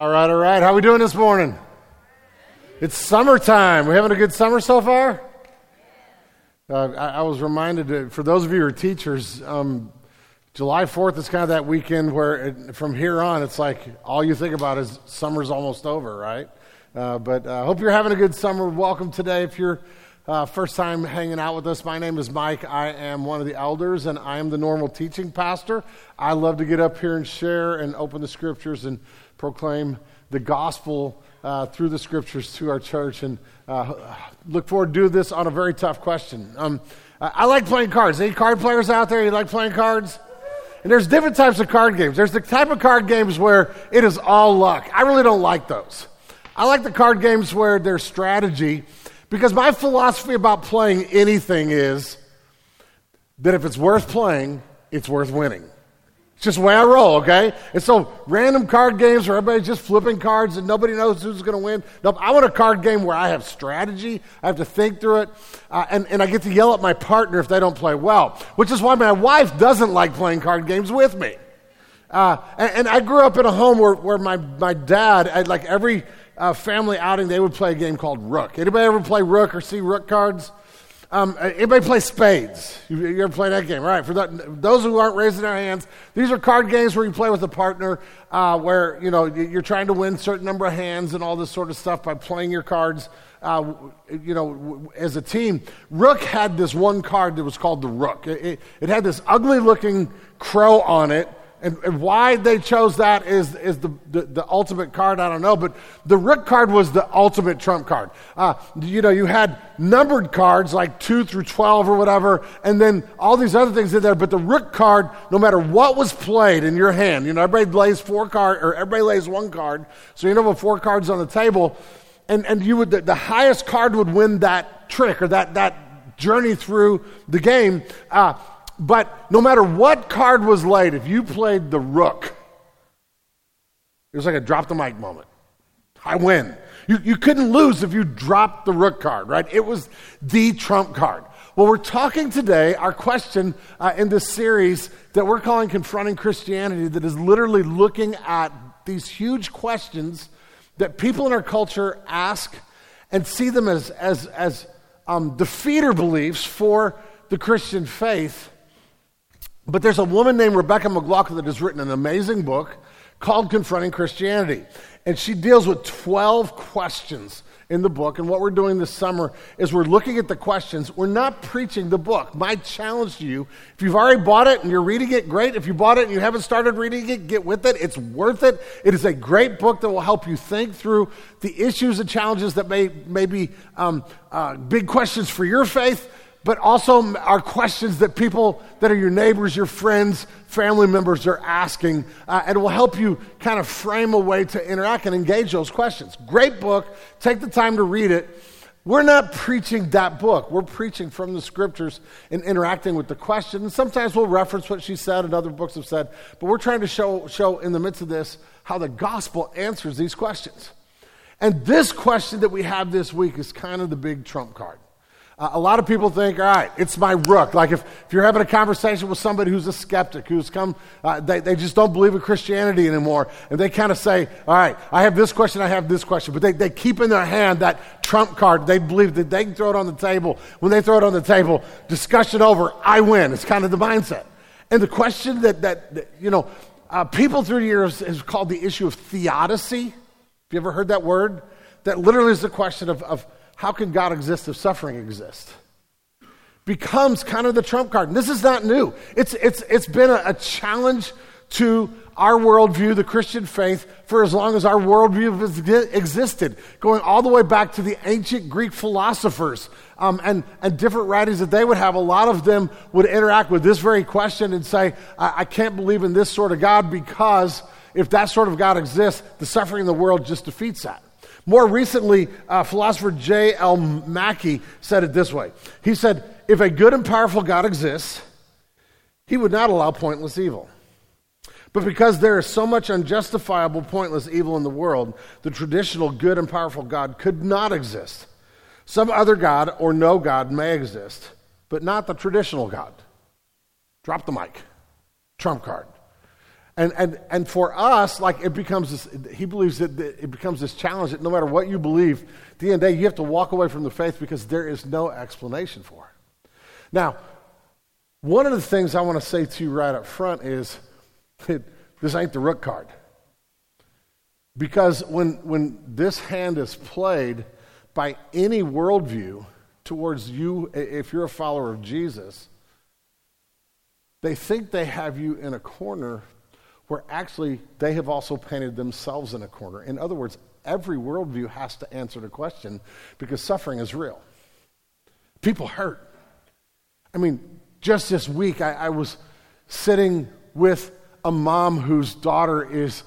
All right, all right. How we doing this morning? It's summertime. We having a good summer so far? Uh, I, I, was reminded, that for those of you who are teachers, um, July 4th is kind of that weekend where it, from here on, it's like all you think about is summer's almost over, right? Uh, but I uh, hope you're having a good summer. Welcome today. If you're uh, first time hanging out with us, my name is Mike. I am one of the elders, and I am the normal teaching pastor. I love to get up here and share and open the scriptures and proclaim the gospel uh, through the scriptures to our church and uh, look forward to do this on a very tough question. Um, I like playing cards. Any card players out there? You like playing cards? And there's different types of card games. There's the type of card games where it is all luck. I really don't like those. I like the card games where there's strategy because my philosophy about playing anything is that if it's worth playing, it's worth winning. It's just the way I roll, okay? And so random card games where everybody's just flipping cards and nobody knows who's going to win. Nope, I want a card game where I have strategy. I have to think through it. Uh, and, and I get to yell at my partner if they don't play well, which is why my wife doesn't like playing card games with me. Uh, and, and, I grew up in a home where, where my, my dad, I'd like every uh, family outing, they would play a game called Rook. Anybody ever play Rook or see Rook cards? Um, anybody play spades? You, you ever play that game? All right. For the, those who aren't raising their hands, these are card games where you play with a partner, uh, where you know you're trying to win certain number of hands and all this sort of stuff by playing your cards. Uh, you know, as a team, Rook had this one card that was called the Rook. It, it, it had this ugly-looking crow on it and, and, why they chose that is, is the, the, the, ultimate card, I don't know. But the Rook card was the ultimate trump card. Uh, you know, you had numbered cards like 2 through 12 or whatever, and then all these other things in there. But the Rook card, no matter what was played in your hand, you know, everybody lays four card, or everybody lays one card. So you know, four cards on the table, and, and you would, the, the highest card would win that trick or that, that journey through the game. Uh, but no matter what card was laid, if you played the rook, it was like a drop the mic moment. I win. You, you couldn't lose if you dropped the rook card, right? It was the trump card. Well, we're talking today, our question uh, in this series that we're calling Confronting Christianity, that is literally looking at these huge questions that people in our culture ask and see them as, as, as um, defeater beliefs for the Christian faith. But there's a woman named Rebecca McLaughlin that has written an amazing book called Confronting Christianity. And she deals with 12 questions in the book. And what we're doing this summer is we're looking at the questions. We're not preaching the book. My challenge to you, if you've already bought it and you're reading it, great. If you bought it and you haven't started reading it, get with it. It's worth it. It is a great book that will help you think through the issues and challenges that may, may be um, uh, big questions for your faith but also are questions that people that are your neighbors, your friends, family members are asking. Uh, and it will help you kind of frame a way to interact and engage those questions. Great book. Take the time to read it. We're not preaching that book. We're preaching from the scriptures and interacting with the question. And sometimes we'll reference what she said and other books have said, but we're trying to show, show in the midst of this how the gospel answers these questions. And this question that we have this week is kind of the big trump card. A lot of people think, all right, it's my rook. Like if, if you're having a conversation with somebody who's a skeptic, who's come, uh, they, they just don't believe in Christianity anymore, and they kind of say, all right, I have this question, I have this question, but they, they keep in their hand that trump card. They believe that they can throw it on the table. When they throw it on the table, discussion over, I win. It's kind of the mindset. And the question that, that, that you know, uh, people through the years has called the issue of theodicy. Have you ever heard that word? That literally is the question of, of how can God exist if suffering exists? Becomes kind of the trump card. And this is not new. It's, it's, it's been a, a challenge to our worldview, the Christian faith, for as long as our worldview has existed, going all the way back to the ancient Greek philosophers um, and, and different writings that they would have. A lot of them would interact with this very question and say, I, I can't believe in this sort of God because if that sort of God exists, the suffering in the world just defeats that. More recently, uh, philosopher J.L. Mackie said it this way He said, If a good and powerful God exists, he would not allow pointless evil. But because there is so much unjustifiable, pointless evil in the world, the traditional good and powerful God could not exist. Some other God or no God may exist, but not the traditional God. Drop the mic. Trump card. And, and, and for us, like it becomes this, he believes that it becomes this challenge that no matter what you believe, at the end of the day, you have to walk away from the faith because there is no explanation for it. Now, one of the things I want to say to you right up front is this ain't the rook card. Because when, when this hand is played by any worldview towards you, if you're a follower of Jesus, they think they have you in a corner where actually they have also painted themselves in a corner. In other words, every worldview has to answer the question because suffering is real. People hurt. I mean, just this week, I, I was sitting with a mom whose daughter is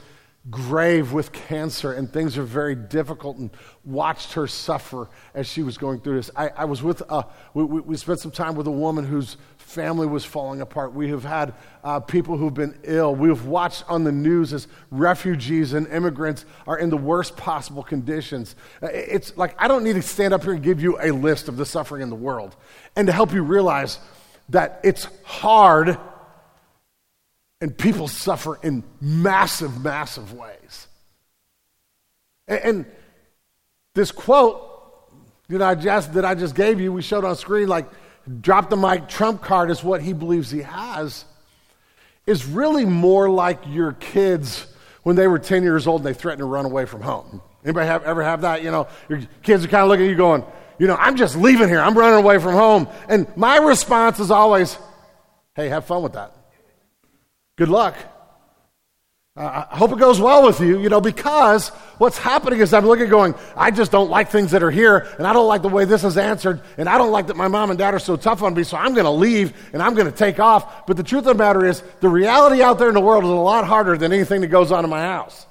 grave with cancer and things are very difficult and watched her suffer as she was going through this. I, I was with, a, we, we, spent some time with a woman whose family was falling apart. We have had uh, people who've been ill. We've watched on the news as refugees and immigrants are in the worst possible conditions. Uh, it's like, I don't need to stand up here and give you a list of the suffering in the world and to help you realize that it's hard and people suffer in massive, massive ways. And, and this quote that I, just, that I just gave you, we showed on screen, like, drop the mic trump card is what he believes he has, is really more like your kids when they were 10 years old and they threatened to run away from home. Anybody have, ever have that? You know, your kids are kind of looking at you going, you know, I'm just leaving here. I'm running away from home. And my response is always, hey, have fun with that. Good luck. Uh, I hope it goes well with you, you know, because what's happening is I'm looking going, I just don't like things that are here, and I don't like the way this is answered, and I don't like that my mom and dad are so tough on me, so I'm going to leave and I'm going to take off. But the truth of the matter is, the reality out there in the world is a lot harder than anything that goes on in my house.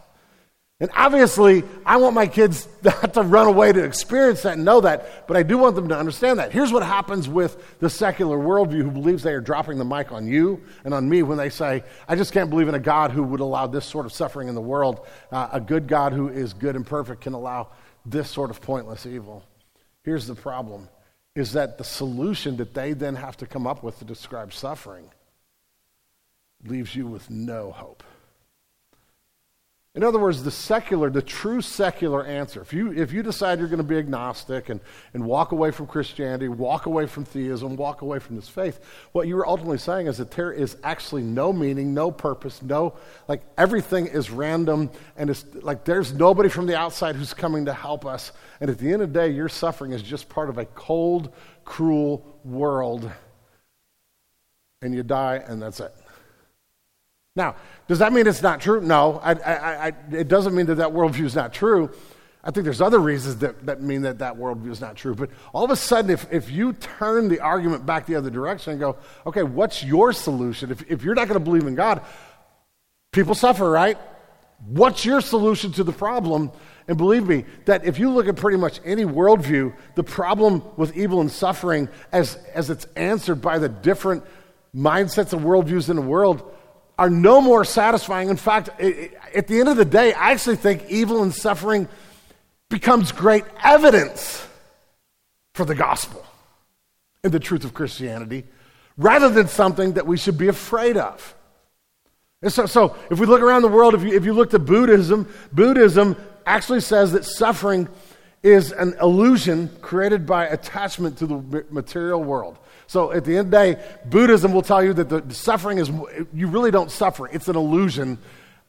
And obviously, I want my kids not to run away to experience that and know that, but I do want them to understand that. Here's what happens with the secular worldview who believes they are dropping the mic on you and on me when they say, I just can't believe in a God who would allow this sort of suffering in the world. Uh, a good God who is good and perfect can allow this sort of pointless evil. Here's the problem is that the solution that they then have to come up with to describe suffering leaves you with no hope. In other words, the secular, the true secular answer, if you, if you decide you're going to be agnostic and, and walk away from Christianity, walk away from theism, walk away from this faith, what you're ultimately saying is that there is actually no meaning, no purpose, no, like everything is random, and it's like there's nobody from the outside who's coming to help us. And at the end of the day, your suffering is just part of a cold, cruel world. And you die, and that's it. Now, does that mean it's not true? No, I, I, I, it doesn't mean that that worldview is not true. I think there's other reasons that, that mean that that worldview is not true. But all of a sudden, if, if you turn the argument back the other direction and go, okay, what's your solution? If, if you're not going to believe in God, people suffer, right? What's your solution to the problem? And believe me, that if you look at pretty much any worldview, the problem with evil and suffering, as, as it's answered by the different mindsets and worldviews in the world, are no more satisfying. In fact, at the end of the day, I actually think evil and suffering becomes great evidence for the gospel and the truth of Christianity rather than something that we should be afraid of. And so, so if we look around the world, if you, if you look to Buddhism, Buddhism actually says that suffering is an illusion created by attachment to the material world. So at the end of the day, Buddhism will tell you that the suffering is, you really don't suffer. It's an illusion.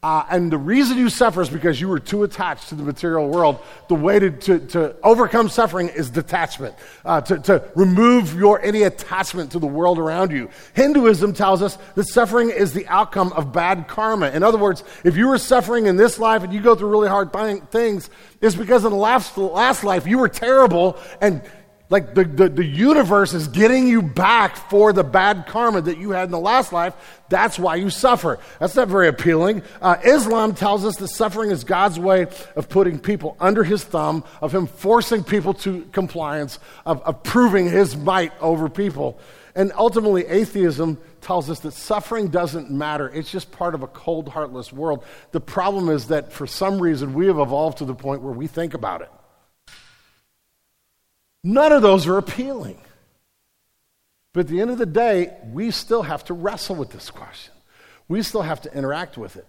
Uh, and the reason you suffer is because you were too attached to the material world. The way to, to, to overcome suffering is detachment, uh, to, to remove your any attachment to the world around you. Hinduism tells us that suffering is the outcome of bad karma. In other words, if you were suffering in this life and you go through really hard th- things, it's because in the last, last life you were terrible and like the, the, the, universe is getting you back for the bad karma that you had in the last life. That's why you suffer. That's not very appealing. Uh, Islam tells us that suffering is God's way of putting people under his thumb, of him forcing people to compliance, of, of proving his might over people. And ultimately, atheism tells us that suffering doesn't matter. It's just part of a cold, heartless world. The problem is that for some reason, we have evolved to the point where we think about it. None of those are appealing. But at the end of the day, we still have to wrestle with this question. We still have to interact with it.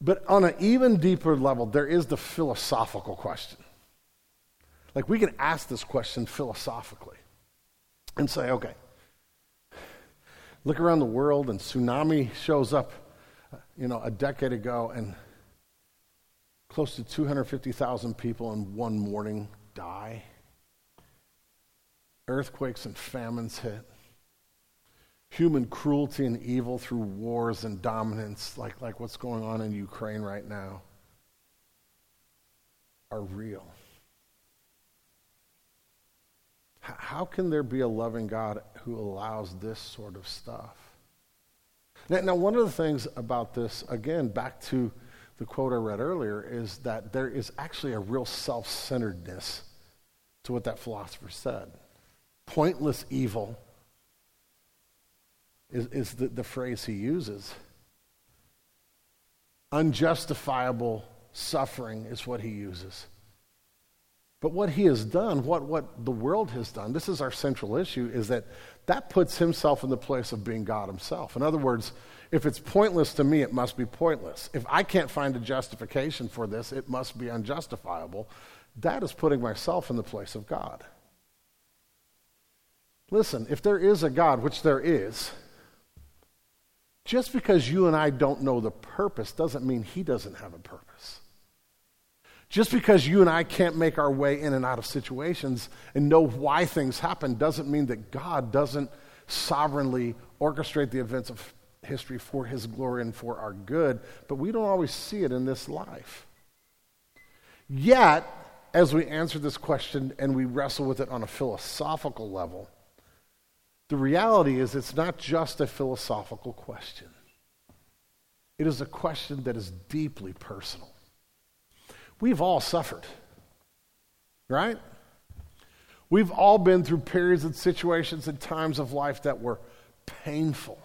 But on an even deeper level, there is the philosophical question. Like we can ask this question philosophically and say, okay, look around the world and tsunami shows up, you know, a decade ago and close to 250,000 people in one morning die. Earthquakes and famines hit. Human cruelty and evil through wars and dominance, like, like what's going on in Ukraine right now, are real. How can there be a loving God who allows this sort of stuff? Now, now, one of the things about this, again, back to the quote I read earlier, is that there is actually a real self centeredness to what that philosopher said. Pointless evil is, is the, the phrase he uses. Unjustifiable suffering is what he uses. But what he has done, what, what the world has done, this is our central issue, is that that puts himself in the place of being God himself. In other words, if it's pointless to me, it must be pointless. If I can't find a justification for this, it must be unjustifiable. That is putting myself in the place of God. Listen, if there is a God, which there is, just because you and I don't know the purpose doesn't mean he doesn't have a purpose. Just because you and I can't make our way in and out of situations and know why things happen doesn't mean that God doesn't sovereignly orchestrate the events of history for his glory and for our good, but we don't always see it in this life. Yet, as we answer this question and we wrestle with it on a philosophical level, the reality is it's not just a philosophical question. It is a question that is deeply personal. We've all suffered, right? We've all been through periods and situations and times of life that were painful,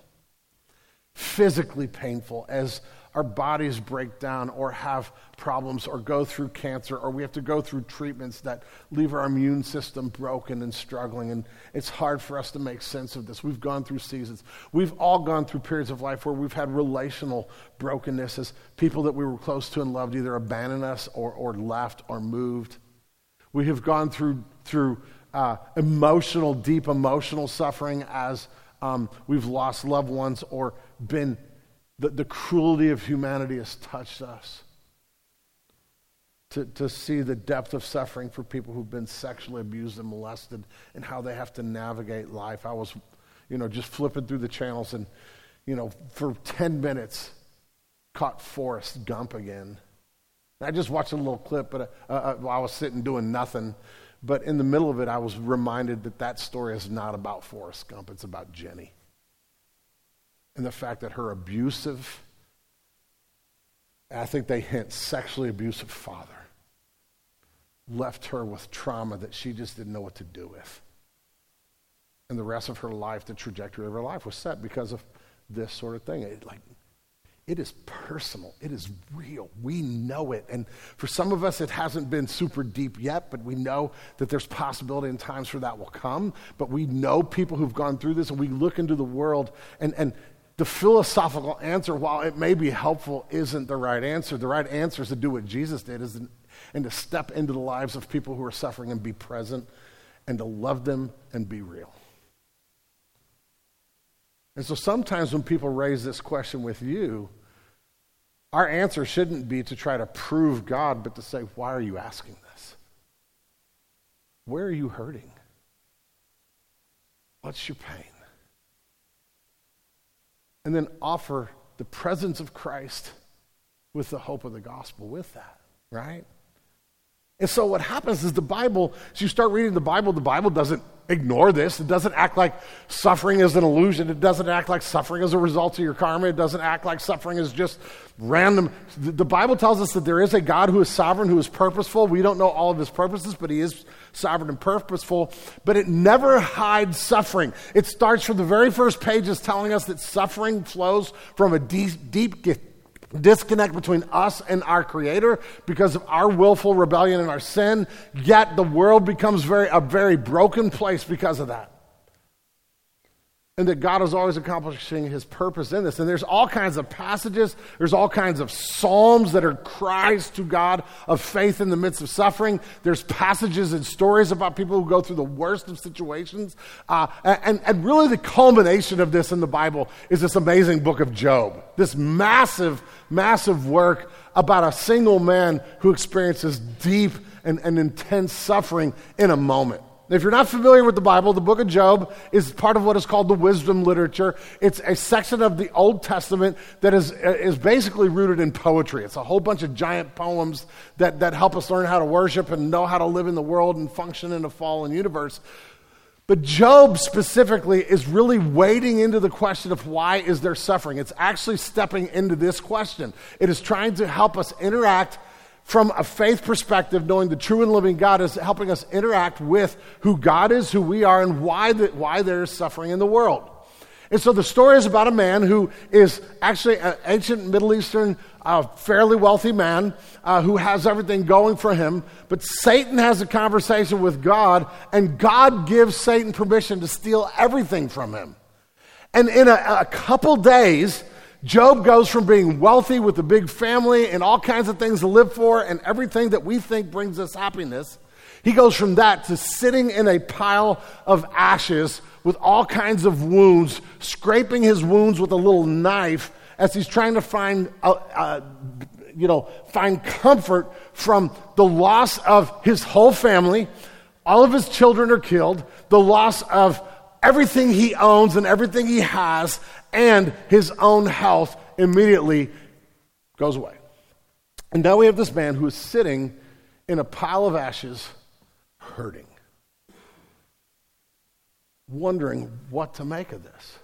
physically painful, as our bodies break down or have problems or go through cancer or we have to go through treatments that leave our immune system broken and struggling. And it's hard for us to make sense of this. We've gone through seasons. We've all gone through periods of life where we've had relational brokenness as people that we were close to and loved either abandoned us or, or left or moved. We have gone through, through uh, emotional, deep emotional suffering as um, we've lost loved ones or been the, the cruelty of humanity has touched us. To, to see the depth of suffering for people who've been sexually abused and molested and how they have to navigate life. I was, you know, just flipping through the channels and, you know, for 10 minutes caught Forrest Gump again. I just watched a little clip, but uh, uh, I was sitting doing nothing. But in the middle of it, I was reminded that that story is not about Forrest Gump, it's about Jenny and the fact that her abusive, I think they hint sexually abusive father, left her with trauma that she just didn't know what to do with. And the rest of her life, the trajectory of her life was set because of this sort of thing. It, like, it is personal. It is real. We know it. And for some of us, it hasn't been super deep yet, but we know that there's possibility and times for that will come. But we know people who've gone through this, and we look into the world, and, and the philosophical answer, while it may be helpful, isn't the right answer. The right answer is to do what Jesus did, is and to step into the lives of people who are suffering and be present and to love them and be real. And so sometimes when people raise this question with you, our answer shouldn't be to try to prove God, but to say, why are you asking this? Where are you hurting? What's your pain? And then offer the presence of Christ with the hope of the gospel with that, right? And so what happens is the Bible, as you start reading the Bible, the Bible doesn't ignore this. It doesn't act like suffering is an illusion. It doesn't act like suffering is a result of your karma. It doesn't act like suffering is just random. The Bible tells us that there is a God who is sovereign, who is purposeful. We don't know all of his purposes, but he is sovereign and purposeful. But it never hides suffering. It starts from the very first pages telling us that suffering flows from a deep, deep disconnect between us and our creator because of our willful rebellion and our sin yet the world becomes very a very broken place because of that and that God is always accomplishing his purpose in this. And there's all kinds of passages, there's all kinds of psalms that are cries to God of faith in the midst of suffering. There's passages and stories about people who go through the worst of situations. Uh, and, and really, the culmination of this in the Bible is this amazing book of Job, this massive, massive work about a single man who experiences deep and, and intense suffering in a moment. If you're not familiar with the Bible, the book of Job is part of what is called the wisdom literature. It's a section of the Old Testament that is, is basically rooted in poetry. It's a whole bunch of giant poems that, that help us learn how to worship and know how to live in the world and function in a fallen universe. But Job specifically is really wading into the question of why is there suffering. It's actually stepping into this question. It is trying to help us interact from a faith perspective, knowing the true and living God is helping us interact with who God is, who we are, and why, the, why there is suffering in the world. And so the story is about a man who is actually an ancient Middle Eastern, uh, fairly wealthy man uh, who has everything going for him. But Satan has a conversation with God, and God gives Satan permission to steal everything from him. And in a, a couple days, Job goes from being wealthy with a big family and all kinds of things to live for and everything that we think brings us happiness. He goes from that to sitting in a pile of ashes with all kinds of wounds, scraping his wounds with a little knife as he's trying to find, uh, uh, you know, find comfort from the loss of his whole family. All of his children are killed. The loss of everything he owns and everything he has, and his own health immediately goes away. And now we have this man who is sitting in a pile of ashes, hurting, wondering what to make of this.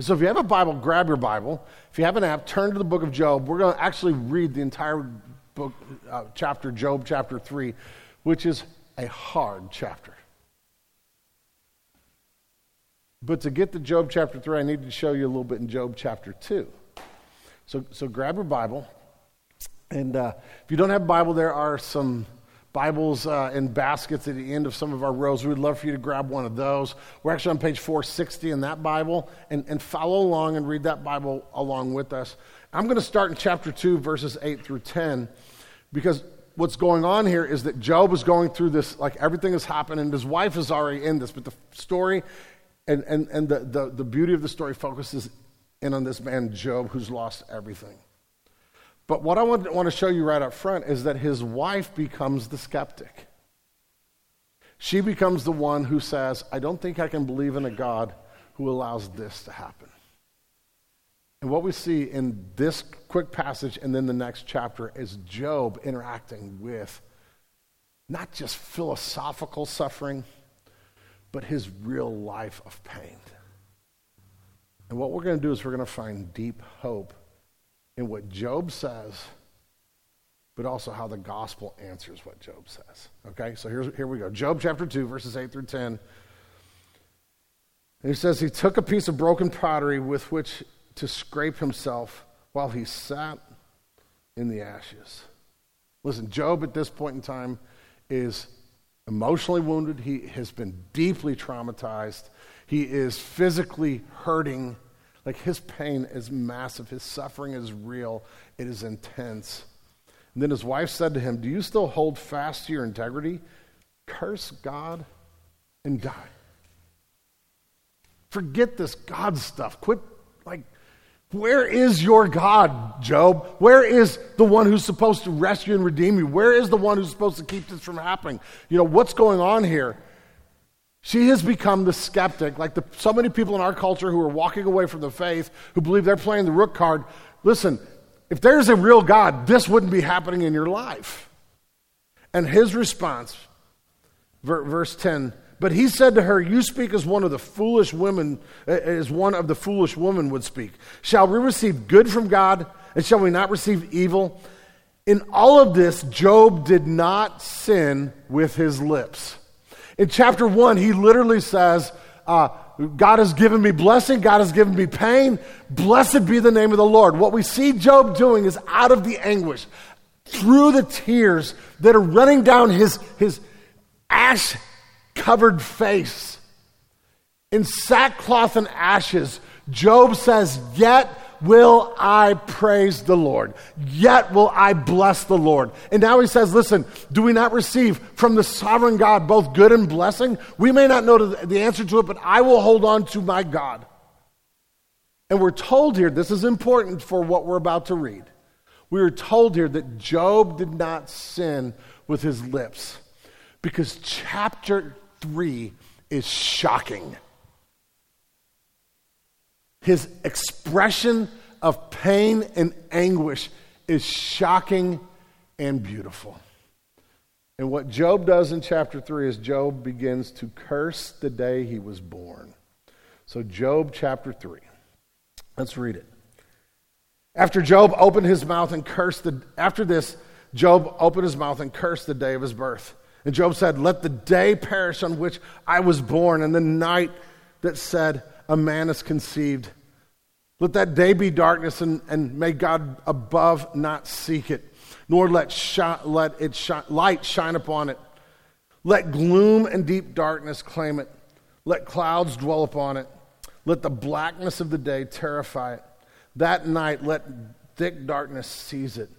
so, if you have a Bible, grab your Bible. If you have an app, turn to the book of Job. We're going to actually read the entire book, uh, chapter, Job chapter 3, which is a hard chapter. But to get to Job chapter 3, I need to show you a little bit in Job chapter 2. So, so grab your Bible. And uh, if you don't have a Bible, there are some Bibles uh, in baskets at the end of some of our rows. We'd love for you to grab one of those. We're actually on page 460 in that Bible, and, and follow along and read that Bible along with us. I'm going to start in chapter 2, verses 8 through 10, because what's going on here is that Job is going through this, like everything has happened, and his wife is already in this, but the story and, and, and the, the, the beauty of the story focuses in on this man, Job, who's lost everything. But what I want, want to show you right up front is that his wife becomes the skeptic. She becomes the one who says, I don't think I can believe in a God who allows this to happen. And what we see in this quick passage and then the next chapter is Job interacting with not just philosophical suffering but his real life of pain. And what we're going to do is we're going to find deep hope in what Job says, but also how the gospel answers what Job says. Okay, so here's, here we go. Job chapter 2, verses 8 through 10. And he says, He took a piece of broken pottery with which to scrape himself while he sat in the ashes. Listen, Job at this point in time is emotionally wounded. He has been deeply traumatized. He is physically hurting. Like his pain is massive. His suffering is real. It is intense. And then his wife said to him, Do you still hold fast to your integrity? Curse God and die. Forget this God stuff. Quit like where is your God, Job? Where is the one who's supposed to rescue and redeem you? Where is the one who's supposed to keep this from happening? You know, what's going on here? She has become the skeptic, like the, so many people in our culture who are walking away from the faith, who believe they're playing the rook card. Listen, if there's a real God, this wouldn't be happening in your life. And his response, verse 10 but he said to her, You speak as one of the foolish women, as one of the foolish women would speak. Shall we receive good from God, and shall we not receive evil? In all of this, Job did not sin with his lips. In chapter one, he literally says, uh, God has given me blessing, God has given me pain. Blessed be the name of the Lord. What we see Job doing is out of the anguish, through the tears that are running down his, his ash covered face. in sackcloth and ashes, Job says, Yet will I praise the Lord. Yet will I bless the Lord. And now he says, Listen, do we not receive from the sovereign God both good and blessing? We may not know the answer to it, but I will hold on to my God. And we're told here, this is important for what we're about to read. We are told here that Job did not sin with his lips because chapter 3 is shocking. His expression of pain and anguish is shocking and beautiful. And what Job does in chapter 3 is Job begins to curse the day he was born. So, Job chapter 3. Let's read it. After Job opened his mouth and cursed the after this, Job opened his mouth and cursed the day of his birth. And Job said, Let the day perish on which I was born, and the night that said, A man is conceived. Let that day be darkness, and, and may God above not seek it, nor let, shi- let it shi- light shine upon it. Let gloom and deep darkness claim it. Let clouds dwell upon it. Let the blackness of the day terrify it. That night, let thick darkness seize it.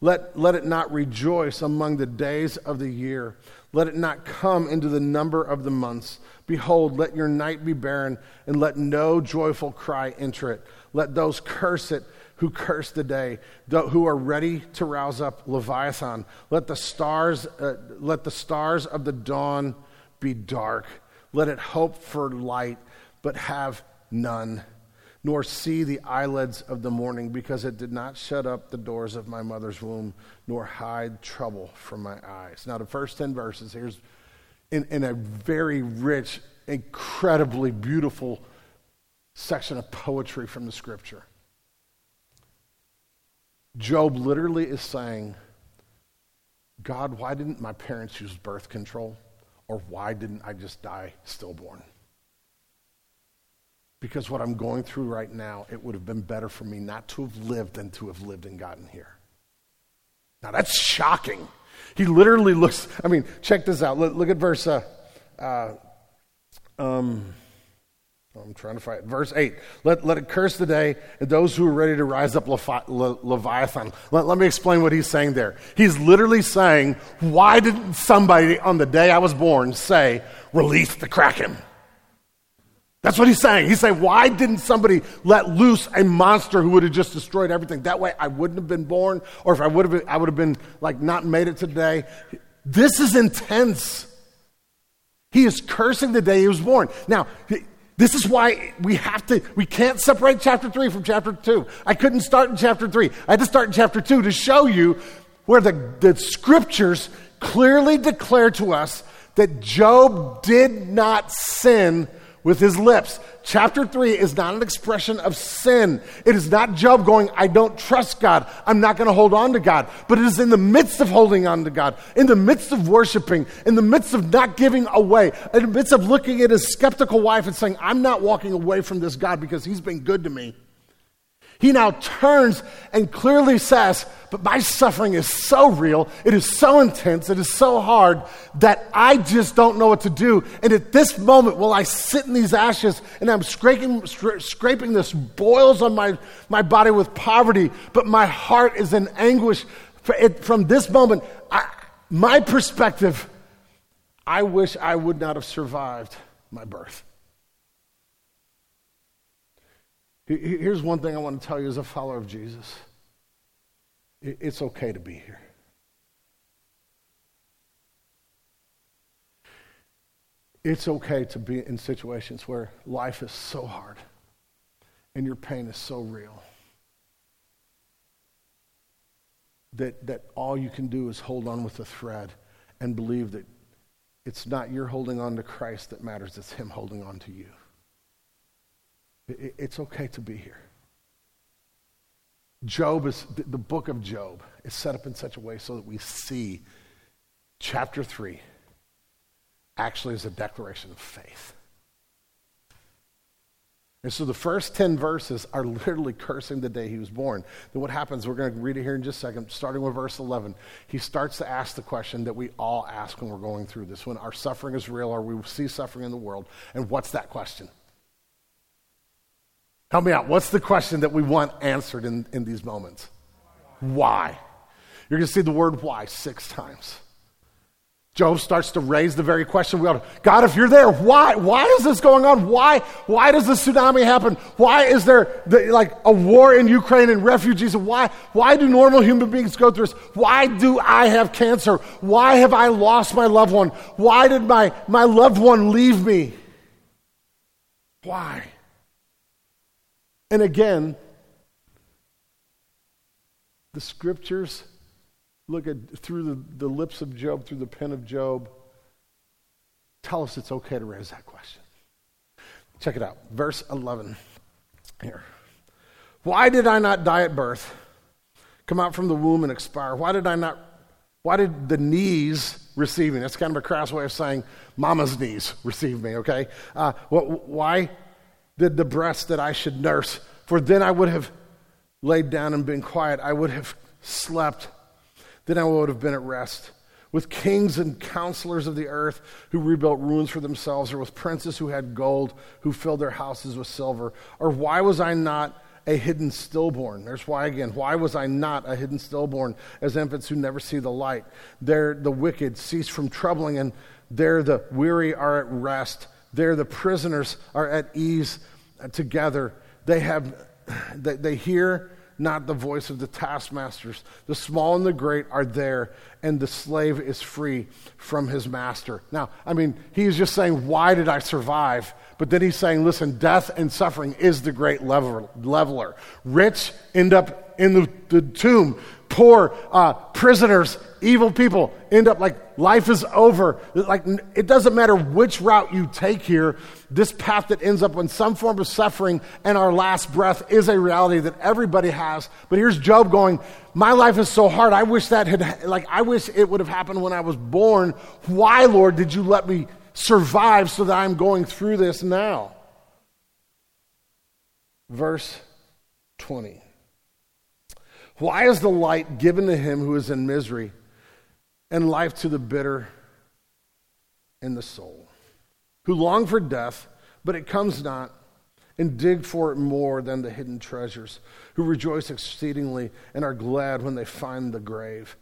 Let, let it not rejoice among the days of the year. Let it not come into the number of the months. Behold, let your night be barren, and let no joyful cry enter it. Let those curse it who curse the day, who are ready to rouse up Leviathan. Let the stars, uh, let the stars of the dawn be dark. Let it hope for light but have none, nor see the eyelids of the morning, because it did not shut up the doors of my mother's womb, nor hide trouble from my eyes. Now, the first 10 verses, here's in, in a very rich, incredibly beautiful section of poetry from the scripture. Job literally is saying, God, why didn't my parents use birth control? Or why didn't I just die stillborn? Because what I'm going through right now, it would have been better for me not to have lived than to have lived and gotten here. Now that's shocking. He literally looks, I mean, check this out. Look, look at verse, uh, uh, um, I'm trying to find it. Verse 8. Let, let it curse the day and those who are ready to rise up Levi- Le- Leviathan. Let, let me explain what he's saying there. He's literally saying, Why didn't somebody on the day I was born say, Release the Kraken? That's what he's saying. He's saying, why didn't somebody let loose a monster who would have just destroyed everything? That way I wouldn't have been born, or if I would have been, I would have been like not made it today. This is intense. He is cursing the day he was born. Now, this is why we have to, we can't separate chapter 3 from chapter 2. I couldn't start in chapter 3. I had to start in chapter 2 to show you where the, the scriptures clearly declare to us that Job did not sin with his lips. Chapter 3 is not an expression of sin. It is not Job going, I don't trust God. I'm not going to hold on to God. But it is in the midst of holding on to God, in the midst of worshiping, in the midst of not giving away, in the midst of looking at his skeptical wife and saying, I'm not walking away from this God because he's been good to me. He now turns and clearly says, But my suffering is so real, it is so intense, it is so hard that I just don't know what to do. And at this moment, while I sit in these ashes and I'm scraping, scraping this boils on my, my body with poverty, but my heart is in anguish. From this moment, I, my perspective, I wish I would not have survived my birth. Here's one thing I want to tell you as a follower of Jesus it's okay to be here. It's okay to be in situations where life is so hard and your pain is so real that, that all you can do is hold on with a thread and believe that it's not your holding on to Christ that matters, it's Him holding on to you. It's okay to be here. Job is, the book of Job is set up in such a way so that we see chapter 3 actually as a declaration of faith. And so the first 10 verses are literally cursing the day he was born. Then what happens, we're going to read it here in just a second, starting with verse 11. He starts to ask the question that we all ask when we're going through this when our suffering is real or we see suffering in the world. And what's that question? Help me out. What's the question that we want answered in, in these moments? Why? You're going to see the word why six times. Job starts to raise the very question we ought to, God, if you're there, why? Why is this going on? Why? Why does the tsunami happen? Why is there the, like a war in Ukraine and refugees? Why? Why do normal human beings go through this? Why do I have cancer? Why have I lost my loved one? Why did my, my loved one leave me? Why? And again, the scriptures look at through the, the lips of Job, through the pen of Job, tell us it's okay to raise that question. Check it out. Verse 11 here. Why did I not die at birth, come out from the womb and expire? Why did I not, why did the knees receive me? That's kind of a crass way of saying mama's knees receive me, okay? Uh, why did the breast that I should nurse? For then I would have laid down and been quiet. I would have slept then I would have been at rest. With kings and counselors of the earth who rebuilt ruins for themselves, or with princes who had gold, who filled their houses with silver. Or why was I not a hidden stillborn? There's why again. Why was I not a hidden stillborn as infants who never see the light? There the wicked cease from troubling, and there the weary are at rest. There the prisoners are at ease together. They have they, they hear not the voice of the taskmasters. The small and the great are there, and the slave is free from his master. Now, I mean, he's just saying, Why did I survive? But then he's saying, Listen, death and suffering is the great leveler. Rich end up in the, the tomb, poor uh, prisoners evil people end up like life is over. Like it doesn't matter which route you take here, this path that ends up in some form of suffering and our last breath is a reality that everybody has. But here's Job going, My life is so hard. I wish that had, like, I wish it would have happened when I was born. Why, Lord, did you let me survive so that I'm going through this now? Verse 20. Why is the light given to him who is in misery? And life to the bitter in the soul, who long for death, but it comes not, and dig for it more than the hidden treasures, who rejoice exceedingly and are glad when they find the grave.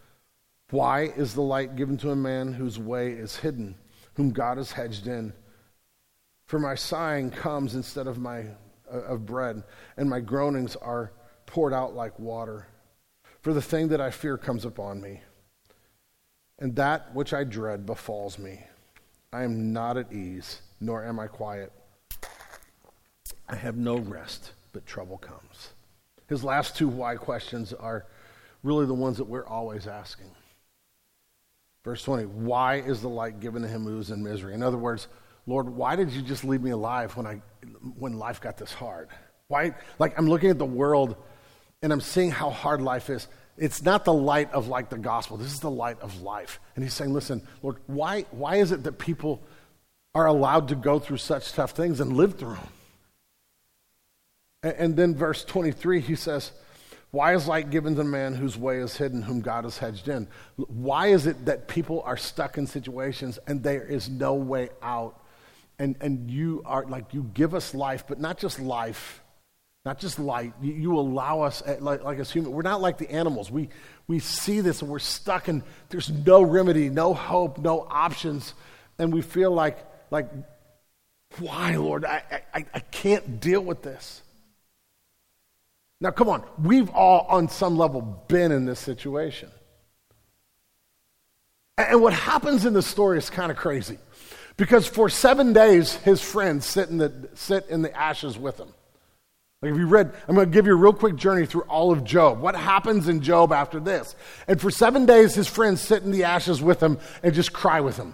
Why is the light given to a man whose way is hidden, whom God has hedged in? For my sighing comes instead of my uh, of bread, and my groanings are poured out like water. For the thing that I fear comes upon me and that which I dread befalls me. I am not at ease, nor am I quiet. I have no rest, but trouble comes. His last two why questions are really the ones that we're always asking. Verse 20, why is the light given to him who is in misery? In other words, Lord, why did you just leave me alive when, I, when life got this hard? Why, like, I'm looking at the world and I'm seeing how hard life is. It's not the light of like the gospel. This is the light of life. And he's saying, listen, Lord, why, why is it that people are allowed to go through such tough things and live through them? And, and then verse 23, he says, why is light given to man whose way is hidden, whom God has hedged in? Why is it that people are stuck in situations and there is no way out? And, and you are like, you give us life, but not just life not just light. You, you allow us, eh, like, like as human, we're not like the animals. We, we see this and we're stuck and there's no remedy, no hope, no options. And we feel like, like why, Lord? I, I, I can't deal with this. Now, come on. We've all, on some level, been in this situation. And what happens in the story is kind of crazy. Because for seven days, his friends sit in the, sit in the ashes with him. Like if you read, I'm going to give you a real quick journey through all of Job. What happens in Job after this? And for seven days, his friends sit in the ashes with him and just cry with him.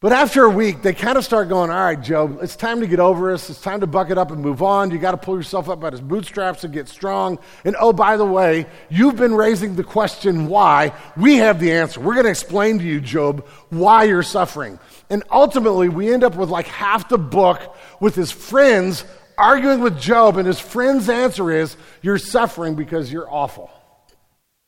But after a week, they kind of start going, All right, Job, it's time to get over this. It's time to buck it up and move on. You got to pull yourself up by his bootstraps and get strong. And oh, by the way, you've been raising the question why. We have the answer. We're going to explain to you, Job, why you're suffering. And ultimately, we end up with like half the book with his friends arguing with Job, and his friend's answer is, You're suffering because you're awful.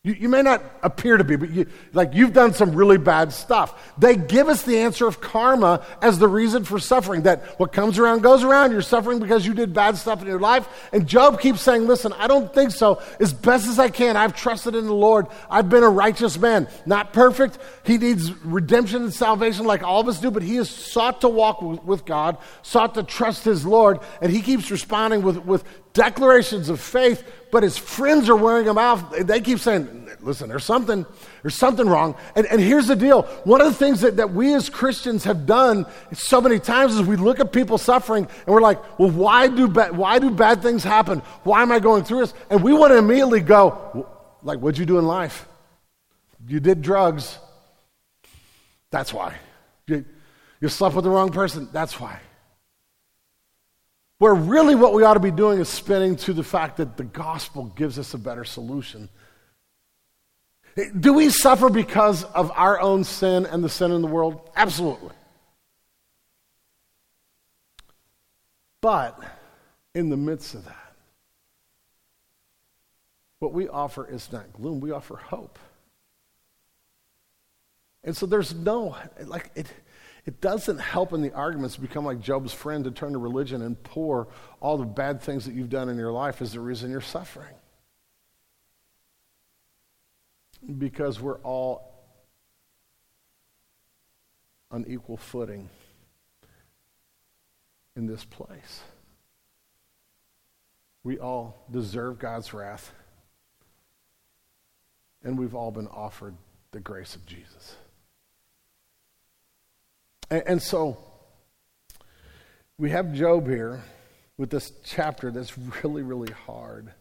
You, you, may not appear to be, but you, like you've done some really bad stuff. They give us the answer of karma as the reason for suffering. That what comes around goes around. You're suffering because you did bad stuff in your life. And Job keeps saying, Listen, I don't think so. As best as I can, I've trusted in the Lord. I've been a righteous man. Not perfect. He needs redemption and salvation like all of us do, but he has sought to walk with God, sought to trust his Lord. And he keeps responding with, with declarations of faith, but his friends are wearing him out. They keep saying, listen, there's something, there's something wrong. And, and here's the deal. One of the things that, that we as Christians have done so many times is we look at people suffering and we're like, well, why do, ba- why do bad things happen? Why am I going through this? And we want to immediately go, like, what'd you do in life? You did drugs. That's why. You, you slept with the wrong person. That's why. Where really what we ought to be doing is spinning to the fact that the gospel gives us a better solution. Do we suffer because of our own sin and the sin in the world? Absolutely. But in the midst of that, what we offer is not gloom, we offer hope. And so there's no, like, it, it doesn't help in the arguments to become like Job's friend to turn to religion and pour all the bad things that you've done in your life as the reason you're suffering. Because we're all on equal footing in this place. We all deserve God's wrath, and we've all been offered the grace of Jesus. And, and so we have Job here with this chapter that's really, really hard.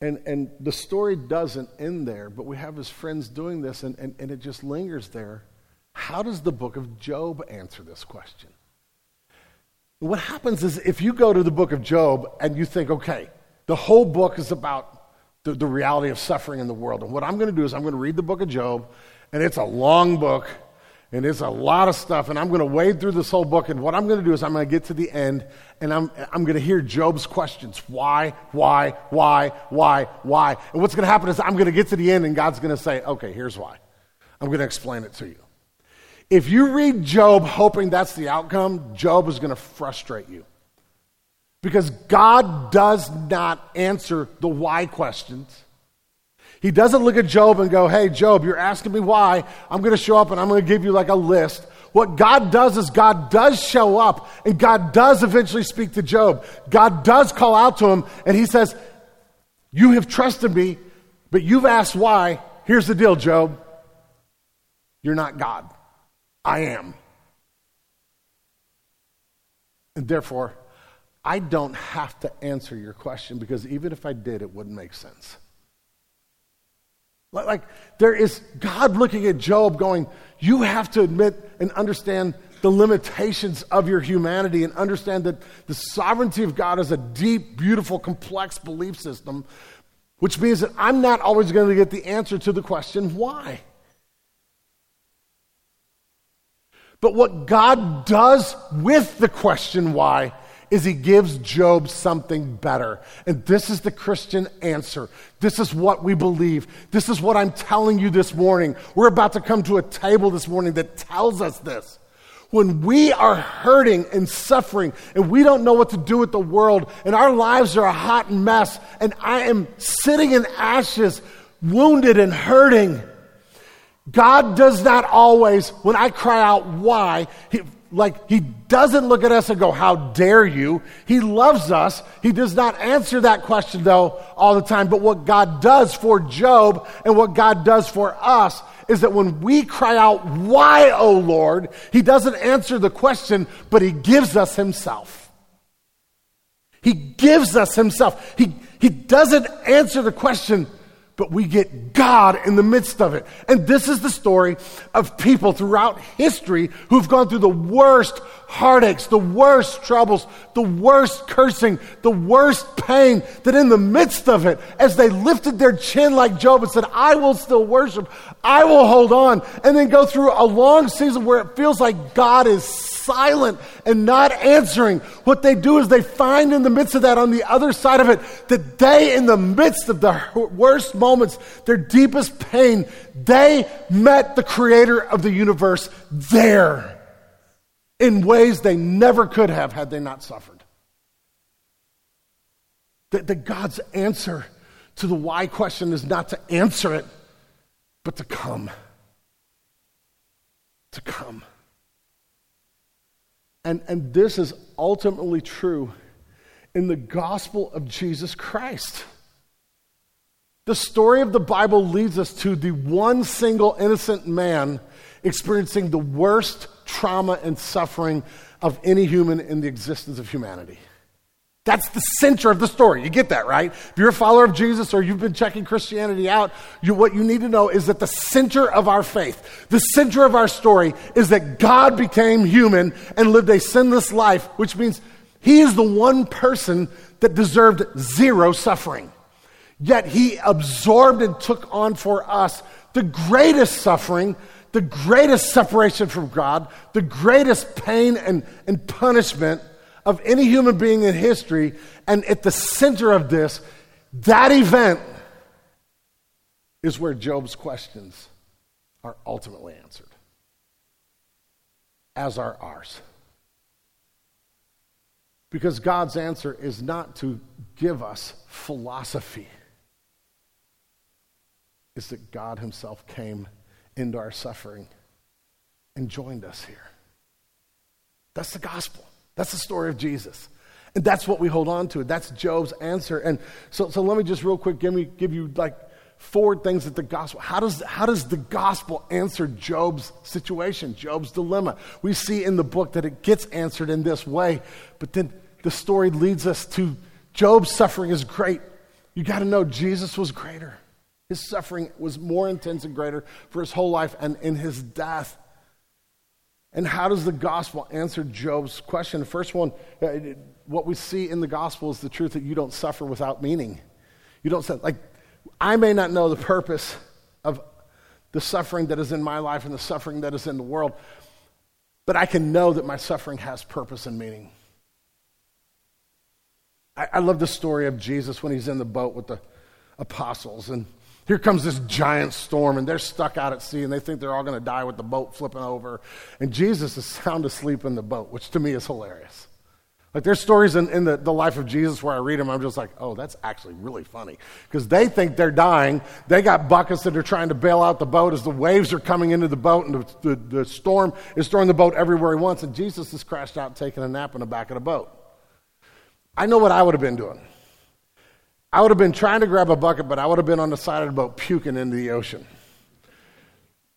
And, and the story doesn't end there, but we have his friends doing this, and, and, and it just lingers there. How does the book of Job answer this question? What happens is if you go to the book of Job and you think, okay, the whole book is about the, the reality of suffering in the world. And what I'm going to do is I'm going to read the book of Job and it's a long book, and it's a lot of stuff, and I'm going to wade through this whole book, and what I'm going to do is I'm going to get to the end, and I'm, I'm going to hear Job's questions. Why, why, why, why, why? And what's going to happen is I'm going to get to the end, and God's going to say, okay, here's why. I'm going to explain it to you. If you read Job hoping that's the outcome, Job is going to frustrate you. Because God does not answer the why questions. He doesn't look at Job and go, Hey, Job, you're asking me why. I'm going to show up and I'm going to give you like a list. What God does is God does show up and God does eventually speak to Job. God does call out to him and he says, You have trusted me, but you've asked why. Here's the deal, Job. You're not God. I am. And therefore, I don't have to answer your question because even if I did, it wouldn't make sense. Like, there is God looking at Job going, You have to admit and understand the limitations of your humanity and understand that the sovereignty of God is a deep, beautiful, complex belief system, which means that I'm not always going to get the answer to the question, why? But what God does with the question why is he gives Job something better. And this is the Christian answer. This is what we believe. This is what I'm telling you this morning. We're about to come to a table this morning that tells us this. When we are hurting and suffering and we don't know what to do with the world and our lives are a hot mess and I am sitting in ashes, wounded and hurting, God does not always, when I cry out, why? He, like he doesn't look at us and go, How dare you? He loves us. He does not answer that question, though, all the time. But what God does for Job and what God does for us is that when we cry out, Why, O Lord? He doesn't answer the question, but he gives us himself. He gives us himself. He, he doesn't answer the question, but we get God in the midst of it. And this is the story of people throughout history who've gone through the worst heartaches, the worst troubles, the worst cursing, the worst pain, that in the midst of it, as they lifted their chin like Job and said, I will still worship, I will hold on, and then go through a long season where it feels like God is silent and not answering, what they do is they find in the midst of that, on the other side of it, that they, in the midst of the worst moments, their deepest pain, they met the creator of the universe there in ways they never could have had they not suffered. That, that God's answer to the why question is not to answer it, but to come. To come. And, and this is ultimately true in the gospel of Jesus Christ. The story of the Bible leads us to the one single innocent man experiencing the worst trauma and suffering of any human in the existence of humanity. That's the center of the story. You get that, right? If you're a follower of Jesus or you've been checking Christianity out, you, what you need to know is that the center of our faith, the center of our story, is that God became human and lived a sinless life, which means he is the one person that deserved zero suffering. Yet he absorbed and took on for us the greatest suffering, the greatest separation from God, the greatest pain and, and punishment of any human being in history. And at the center of this, that event is where Job's questions are ultimately answered, as are ours. Because God's answer is not to give us philosophy, it's that God Himself came into our suffering and joined us here. That's the gospel. That's the story of Jesus. And that's what we hold on to. That's Job's answer. And so, so let me just real quick give, me, give you like four things that the gospel, how does, how does the gospel answer Job's situation, Job's dilemma? We see in the book that it gets answered in this way, but then the story leads us to Job's suffering is great. You got to know Jesus was greater. His suffering was more intense and greater for his whole life, and in his death, and how does the gospel answer Job's question? The first one, uh, what we see in the gospel is the truth that you don't suffer without meaning. You don't say, like, I may not know the purpose of the suffering that is in my life and the suffering that is in the world, but I can know that my suffering has purpose and meaning. I, I love the story of Jesus when he's in the boat with the apostles and here comes this giant storm, and they're stuck out at sea, and they think they're all going to die with the boat flipping over. And Jesus is sound asleep in the boat, which to me is hilarious. Like, there's stories in, in the, the life of Jesus where I read them, I'm just like, oh, that's actually really funny. Because they think they're dying. They got buckets that are trying to bail out the boat as the waves are coming into the boat, and the, the, the storm is throwing the boat everywhere he wants. And Jesus is crashed out taking a nap in the back of the boat. I know what I would have been doing. I would have been trying to grab a bucket, but I would have been on the side of the boat puking into the ocean.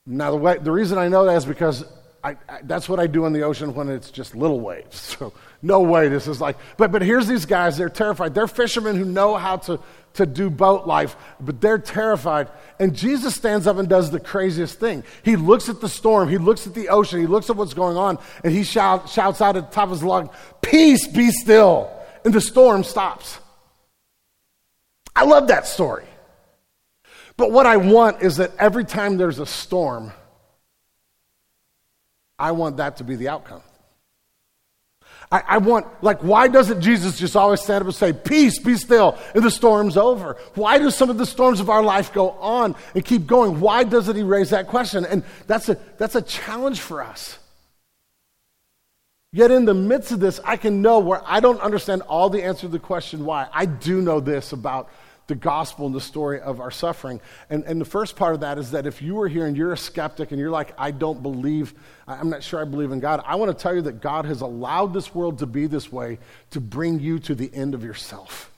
Now, the, way, the reason I know that is because I, I, that's what I do in the ocean when it's just little waves. So, no way, this is like, but, but here's these guys, they're terrified. They're fishermen who know how to, to do boat life, but they're terrified. And Jesus stands up and does the craziest thing. He looks at the storm, he looks at the ocean, he looks at what's going on, and he shout, shouts out at the top of his lungs, Peace, be still. And the storm stops. I love that story. But what I want is that every time there's a storm, I want that to be the outcome. I, I, want, like, why doesn't Jesus just always stand up and say, Peace, be still, and the storm's over? Why do some of the storms of our life go on and keep going? Why doesn't he raise that question? And that's a, that's a challenge for us. Yet in the midst of this, I can know where I don't understand all the answer to the question why. I do know this about the gospel and the story of our suffering. And, and the first part of that is that if you are here and you're a skeptic and you're like, I don't believe, I'm not sure I believe in God, I want to tell you that God has allowed this world to be this way to bring you to the end of yourself.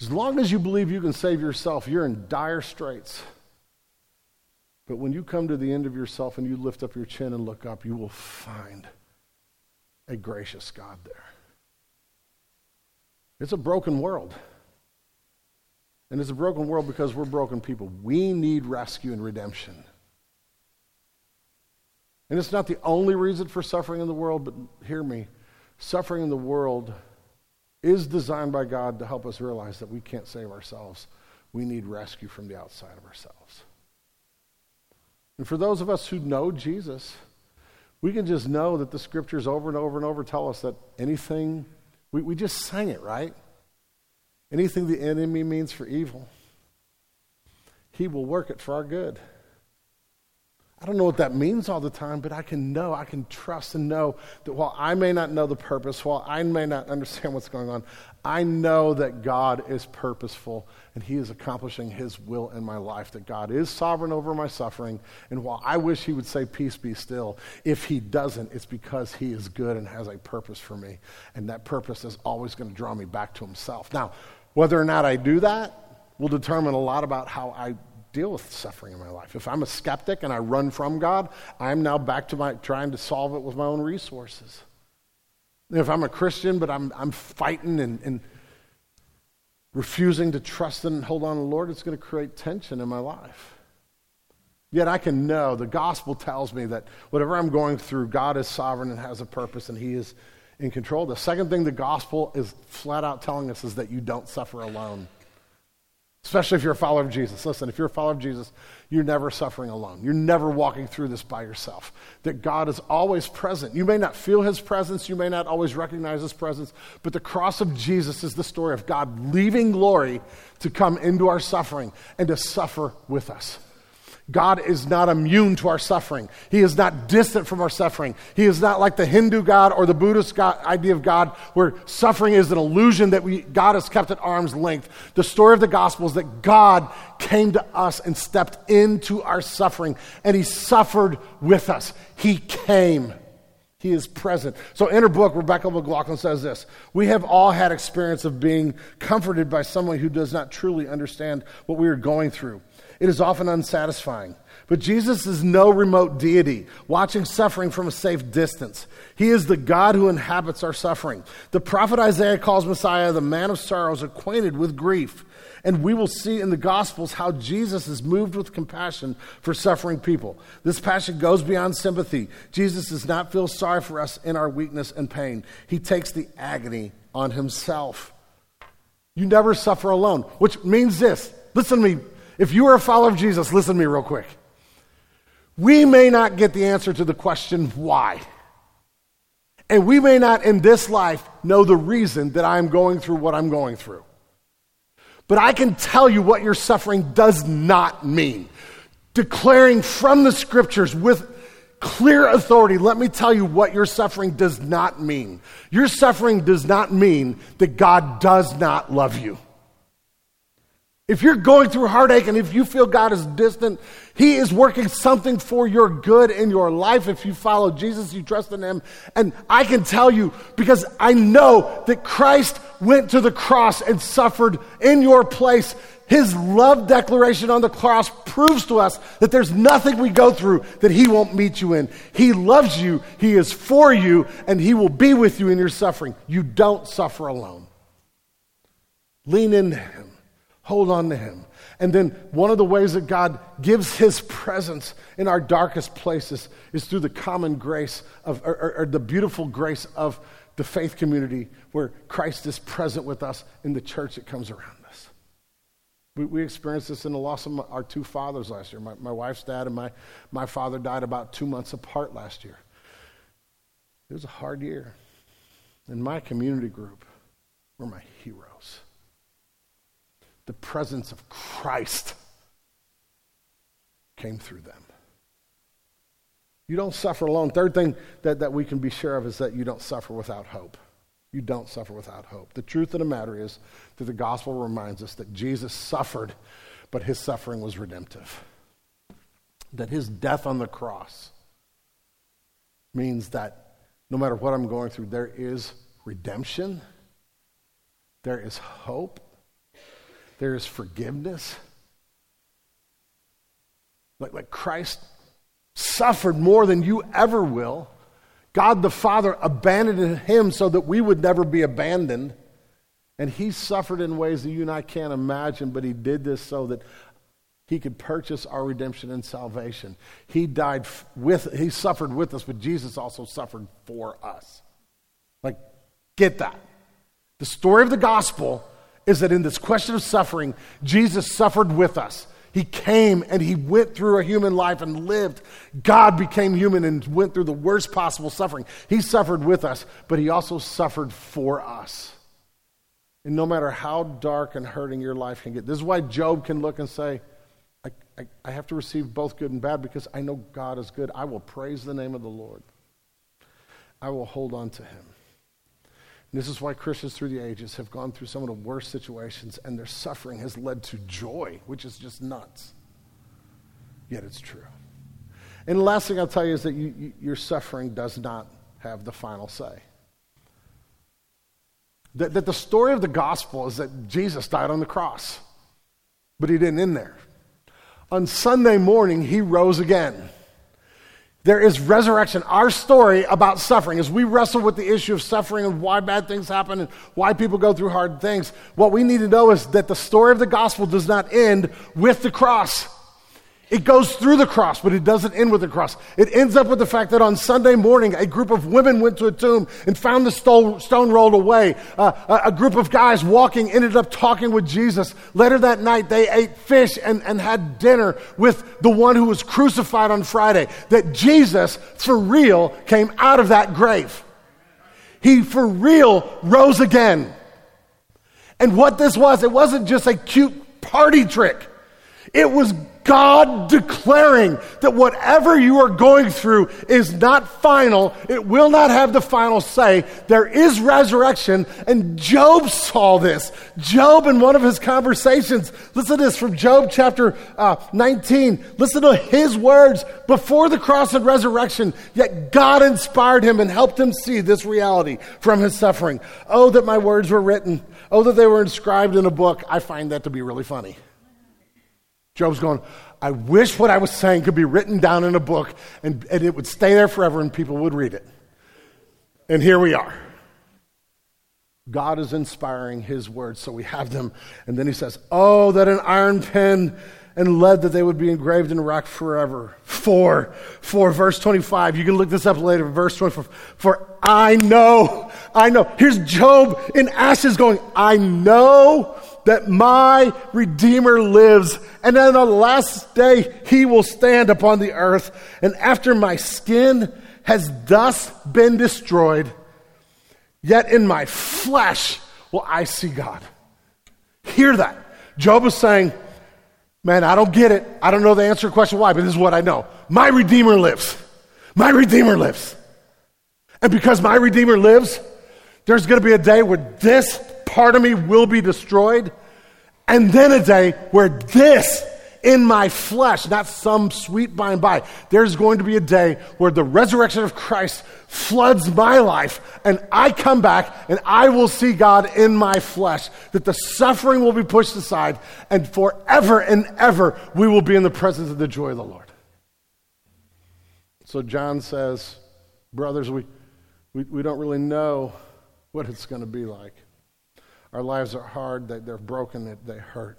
As long as you believe you can save yourself, you're in dire straits. But when you come to the end of yourself and you lift up your chin and look up, you will find a gracious God there. It's a broken world. And it's a broken world because we're broken people. We need rescue and redemption. And it's not the only reason for suffering in the world, but hear me. Suffering in the world is designed by God to help us realize that we can't save ourselves. We need rescue from the outside of ourselves. And for those of us who know Jesus, we can just know that the scriptures over and over and over tell us that anything, we, we just sang it, right? Anything the enemy means for evil, he will work it for our good. I don't know what that means all the time, but I can know, I can trust and know that while I may not know the purpose, while I may not understand what's going on, I know that God is purposeful and He is accomplishing His will in my life, that God is sovereign over my suffering. And while I wish He would say, Peace be still, if He doesn't, it's because He is good and has a purpose for me. And that purpose is always going to draw me back to Himself. Now, whether or not I do that will determine a lot about how I deal with suffering in my life. If I'm a skeptic and I run from God, I'm now back to my trying to solve it with my own resources. If I'm a Christian, but I'm, I'm fighting and, and refusing to trust and hold on to the Lord, it's going to create tension in my life. Yet I can know the gospel tells me that whatever I'm going through, God is sovereign and has a purpose, and He is in control. The second thing the gospel is flat out telling us is that you don't suffer alone especially if you're a follower of Jesus. Listen, if you're a follower of Jesus, you're never suffering alone. You're never walking through this by yourself. That God is always present. You may not feel his presence, you may not always recognize his presence, but the cross of Jesus is the story of God leaving glory to come into our suffering and to suffer with us. God is not immune to our suffering. He is not distant from our suffering. He is not like the Hindu God or the Buddhist God, idea of God where suffering is an illusion that we, God has kept at arm's length. The story of the gospel is that God came to us and stepped into our suffering and he suffered with us. He came. He is present. So in her book, Rebecca McLaughlin says this We have all had experience of being comforted by someone who does not truly understand what we are going through. It is often unsatisfying. But Jesus is no remote deity, watching suffering from a safe distance. He is the God who inhabits our suffering. The prophet Isaiah calls Messiah the man of sorrows, acquainted with grief. And we will see in the Gospels how Jesus is moved with compassion for suffering people. This passion goes beyond sympathy. Jesus does not feel sorry for us in our weakness and pain, He takes the agony on Himself. You never suffer alone, which means this. Listen to me, if you are a follower of Jesus, listen to me real quick. We may not get the answer to the question why. And we may not in this life know the reason that I'm going through what I'm going through. But I can tell you what your suffering does not mean. Declaring from the scriptures with clear authority, let me tell you what your suffering does not mean. Your suffering does not mean that God does not love you. If you're going through heartache and if you feel God is distant, He is working something for your good in your life. If you follow Jesus, you trust in Him. And I can tell you, because I know that Christ went to the cross and suffered in your place. His love declaration on the cross proves to us that there's nothing we go through that He won't meet you in. He loves you, He is for you, and He will be with you in your suffering. You don't suffer alone. Lean into Him. Hold on to Him. And then one of the ways that God gives His presence in our darkest places is through the common grace of, or, or, or, the beautiful grace of the faith community where Christ is present with us in the church that comes around us. We, we experienced this in the loss of my, our two fathers last year. My, my wife's dad and my, my father died about two months apart last year. It was a hard year. In my community group were my the presence of Christ came through them. You don't suffer alone. Third thing that, that we can be sure of is that you don't suffer without hope. You don't suffer without hope. The truth of the matter is that the gospel reminds us that Jesus suffered, but his suffering was redemptive. That his death on the cross means that no matter what I'm going through, there is redemption, there is hope, there is forgiveness. Like, like Christ suffered more than you ever will. God the Father abandoned him so that we would never be abandoned. And he suffered in ways that you and I can't imagine, but he did this so that he could purchase our redemption and salvation. He died with, he suffered with us, but Jesus also suffered for us. Like, get that. The story of the gospel is that in this question of suffering, Jesus suffered with us. He came and he went through a human life and lived. God became human and went through the worst possible suffering. He suffered with us, but he also suffered for us. And no matter how dark and hurting your life can get, this is why Job can look and say, I, I, I have to receive both good and bad because I know God is good. I will praise the name of the Lord. I will hold on to him. And this is why Christians through the ages have gone through some of the worst situations, and their suffering has led to joy, which is just nuts. Yet it's true. And the last thing I'll tell you is that you, you, your suffering does not have the final say. That, that the story of the gospel is that Jesus died on the cross, but he didn't end there. On Sunday morning, he rose again. There is resurrection. Our story about suffering, as we wrestle with the issue of suffering and why bad things happen and why people go through hard things, what we need to know is that the story of the gospel does not end with the cross. It goes through the cross, but it doesn't end with the cross. It ends up with the fact that on Sunday morning, a group of women went to a tomb and found the stone rolled away. Uh, a group of guys walking ended up talking with Jesus. Later that night, they ate fish and, and had dinner with the one who was crucified on Friday. That Jesus, for real, came out of that grave. He, for real, rose again. And what this was, it wasn't just a cute party trick. It was God declaring that whatever you are going through is not final. It will not have the final say. There is resurrection. And Job saw this. Job, in one of his conversations, listen to this from Job chapter uh, 19. Listen to his words before the cross and resurrection. Yet God inspired him and helped him see this reality from his suffering. Oh, that my words were written. Oh, that they were inscribed in a book. I find that to be really funny. Job's going, I wish what I was saying could be written down in a book and, and it would stay there forever and people would read it. And here we are. God is inspiring his words, so we have them. And then he says, Oh, that an iron pen and lead that they would be engraved in rock forever. For, for verse 25. You can look this up later, verse 24. For I know, I know. Here's Job in ashes going, I know that my Redeemer lives, and on the last day he will stand upon the earth. And after my skin has thus been destroyed, yet in my flesh will I see God. Hear that. Job is saying, Man, I don't get it. I don't know the answer to the question why, but this is what I know. My Redeemer lives. My Redeemer lives. And because my Redeemer lives, there's going to be a day where this part of me will be destroyed. And then a day where this in my flesh, not some sweet by and by, there's going to be a day where the resurrection of Christ floods my life and I come back and I will see God in my flesh. That the suffering will be pushed aside and forever and ever we will be in the presence of the joy of the Lord. So John says, brothers, we, we, we don't really know what it's going to be like. Our lives are hard, they, they're broken, they hurt.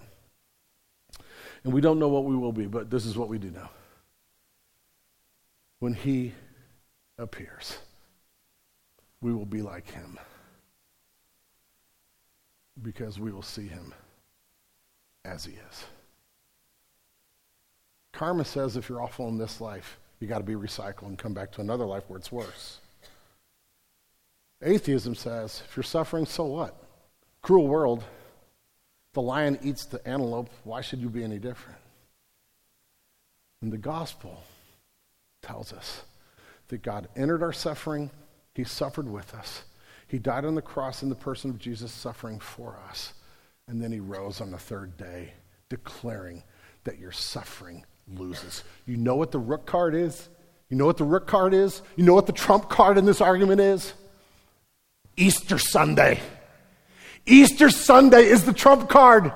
And we don't know what we will be, but this is what we do know. When He appears, we will be like Him because we will see Him as He is. Karma says if you're awful in this life, you got to be recycled and come back to another life where it's worse. Atheism says if you're suffering, so what? Cruel world. The lion eats the antelope. Why should you be any different? And the gospel tells us that God entered our suffering, He suffered with us. He died on the cross in the person of Jesus, suffering for us. And then He rose on the third day, declaring that your suffering loses. You know what the rook card is? You know what the rook card is? You know what the trump card in this argument is? Easter Sunday. Easter Sunday is the trump card.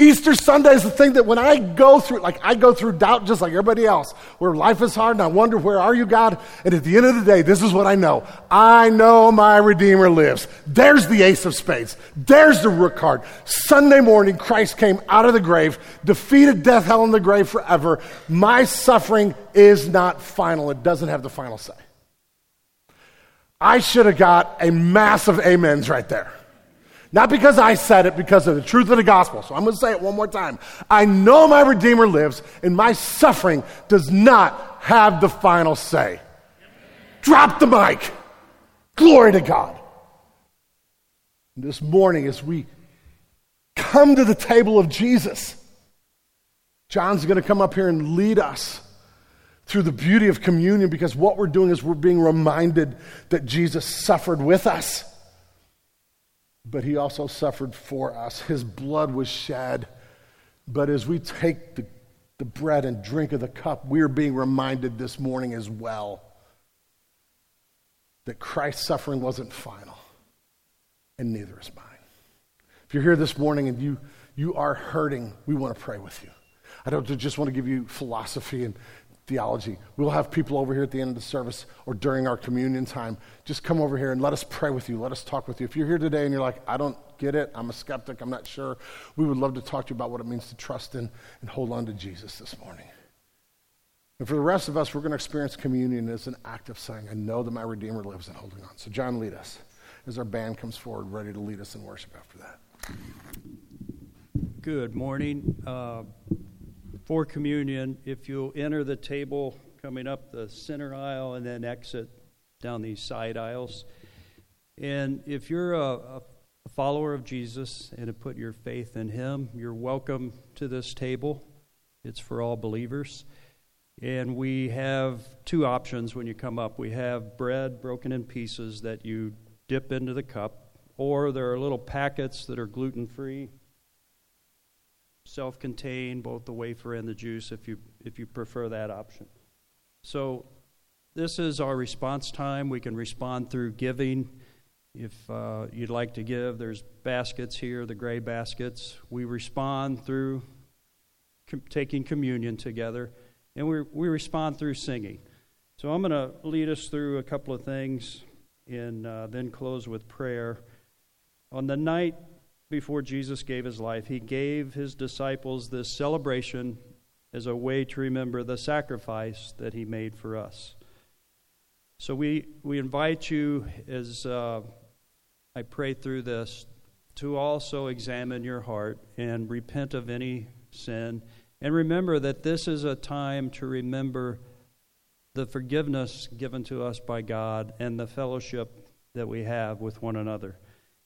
Easter Sunday is the thing that when I go through, like I go through doubt just like everybody else, where life is hard and I wonder, where are you, God? And at the end of the day, this is what I know. I know my Redeemer lives. There's the ace of spades. There's the rook card. Sunday morning, Christ came out of the grave, defeated death, hell, and the grave forever. My suffering is not final. It doesn't have the final say. I should have got a massive amens right there. Not because I said it, because of the truth of the gospel. So I'm going to say it one more time. I know my Redeemer lives, and my suffering does not have the final say. Drop the mic. Glory to God. This morning, as we come to the table of Jesus, John's going to come up here and lead us through the beauty of communion because what we're doing is we're being reminded that Jesus suffered with us, but he also suffered for us. His blood was shed. But as we take the, the bread and drink of the cup, we're being reminded this morning as well that Christ's suffering wasn't final, and neither is mine. If you're here this morning and you, you are hurting, we want to pray with you. I don't just want to give you philosophy and theology. We'll have people over here at the end of the service or during our communion time. Just come over here and let us pray with you. Let us talk with you. If you're here today and you're like, I don't get it, I'm a skeptic, I'm not sure, we would love to talk to you about what it means to trust in and hold on to Jesus this morning. And for the rest of us, we're going to experience communion as an act of saying, I know that my Redeemer lives and holding on. So, John, lead us as our band comes forward, ready to lead us in worship after that. Good morning. Uh, for communion, if you'll enter the table coming up the center aisle and then exit down these side aisles. And if you're a, a follower of Jesus and have put your faith in Him, you're welcome to this table. It's for all believers. And we have two options when you come up. We have bread broken in pieces that you dip into the cup, or there are little packets that are gluten free self contained, both the wafer and the juice, if you, if you prefer that option. So, this is our response time. We can respond through giving. If uh, you'd like to give, there's baskets here, the gray baskets. We respond through com- taking communion together, and we, we respond through singing. So, I'm going to lead us through a couple of things and uh, then close with prayer. On the night before Jesus gave his life, he gave his disciples this celebration as a way to remember the sacrifice that he made for us. So we, we invite you, as uh, I pray through this, to also examine your heart and repent of any sin. And remember that this is a time to remember the forgiveness given to us by God and the fellowship that we have with one another.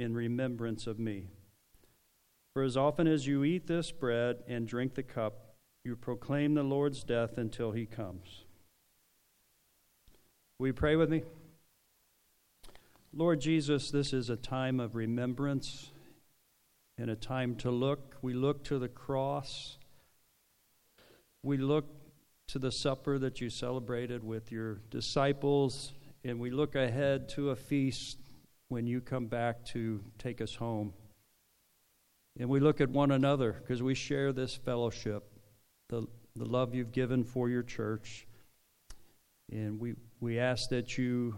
in remembrance of me. For as often as you eat this bread and drink the cup, you proclaim the Lord's death until he comes. Will you pray with me? Lord Jesus, this is a time of remembrance and a time to look. We look to the cross. We look to the supper that you celebrated with your disciples, and we look ahead to a feast when you come back to take us home. And we look at one another because we share this fellowship, the, the love you've given for your church. And we, we ask that you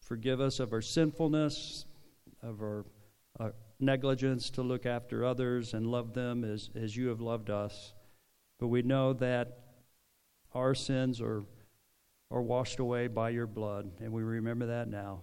forgive us of our sinfulness, of our uh, negligence to look after others and love them as, as you have loved us. But we know that our sins are, are washed away by your blood, and we remember that now.